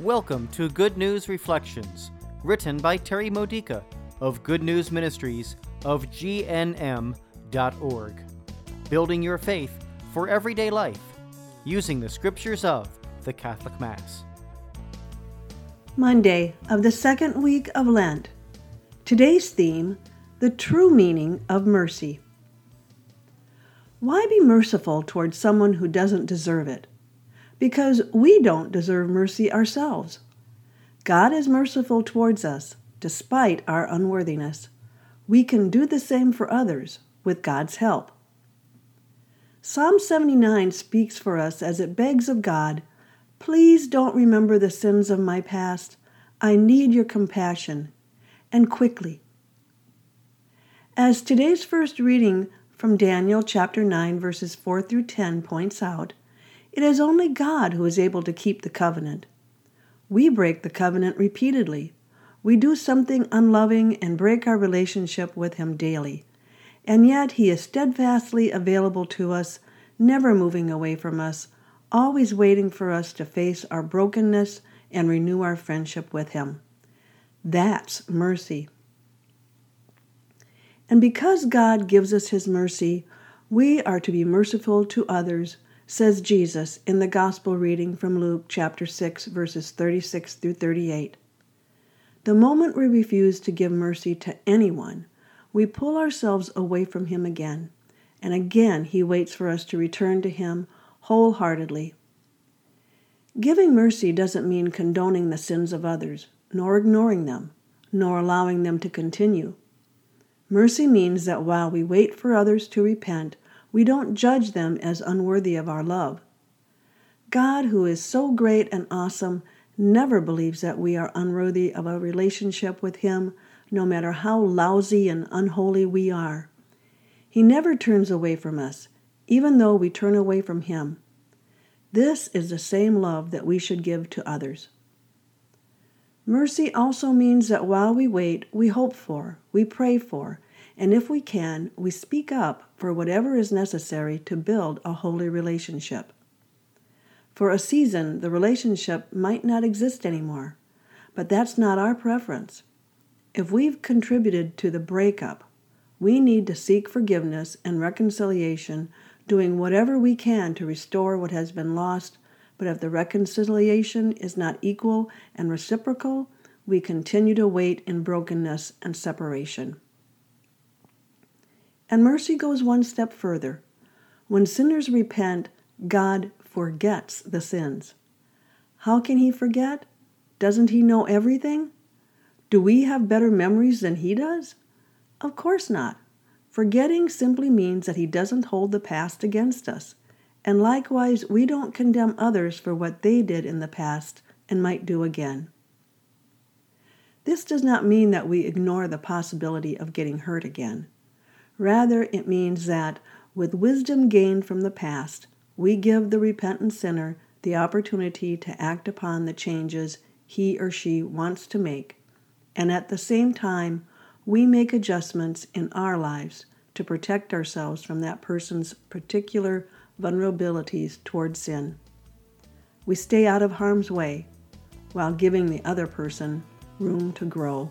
Welcome to Good News Reflections, written by Terry Modica of Good News Ministries of GNM.org. Building your faith for everyday life using the scriptures of the Catholic Mass. Monday of the second week of Lent. Today's theme the true meaning of mercy. Why be merciful towards someone who doesn't deserve it? Because we don't deserve mercy ourselves. God is merciful towards us despite our unworthiness. We can do the same for others with God's help. Psalm 79 speaks for us as it begs of God, Please don't remember the sins of my past. I need your compassion, and quickly. As today's first reading from Daniel chapter 9, verses 4 through 10 points out, it is only God who is able to keep the covenant. We break the covenant repeatedly. We do something unloving and break our relationship with Him daily. And yet He is steadfastly available to us, never moving away from us, always waiting for us to face our brokenness and renew our friendship with Him. That's mercy. And because God gives us His mercy, we are to be merciful to others, says Jesus in the Gospel reading from Luke chapter 6, verses 36 through 38. The moment we refuse to give mercy to anyone, we pull ourselves away from Him again, and again He waits for us to return to Him wholeheartedly. Giving mercy doesn't mean condoning the sins of others, nor ignoring them, nor allowing them to continue. Mercy means that while we wait for others to repent, we don't judge them as unworthy of our love. God, who is so great and awesome, never believes that we are unworthy of a relationship with Him, no matter how lousy and unholy we are. He never turns away from us, even though we turn away from Him. This is the same love that we should give to others. Mercy also means that while we wait, we hope for, we pray for, and if we can, we speak up for whatever is necessary to build a holy relationship. For a season, the relationship might not exist anymore, but that's not our preference. If we've contributed to the breakup, we need to seek forgiveness and reconciliation, doing whatever we can to restore what has been lost but if the reconciliation is not equal and reciprocal, we continue to wait in brokenness and separation. And mercy goes one step further. When sinners repent, God forgets the sins. How can He forget? Doesn't He know everything? Do we have better memories than He does? Of course not. Forgetting simply means that He doesn't hold the past against us. And likewise, we don't condemn others for what they did in the past and might do again. This does not mean that we ignore the possibility of getting hurt again. Rather, it means that, with wisdom gained from the past, we give the repentant sinner the opportunity to act upon the changes he or she wants to make, and at the same time, we make adjustments in our lives to protect ourselves from that person's particular vulnerabilities toward sin. We stay out of harm's way while giving the other person room to grow.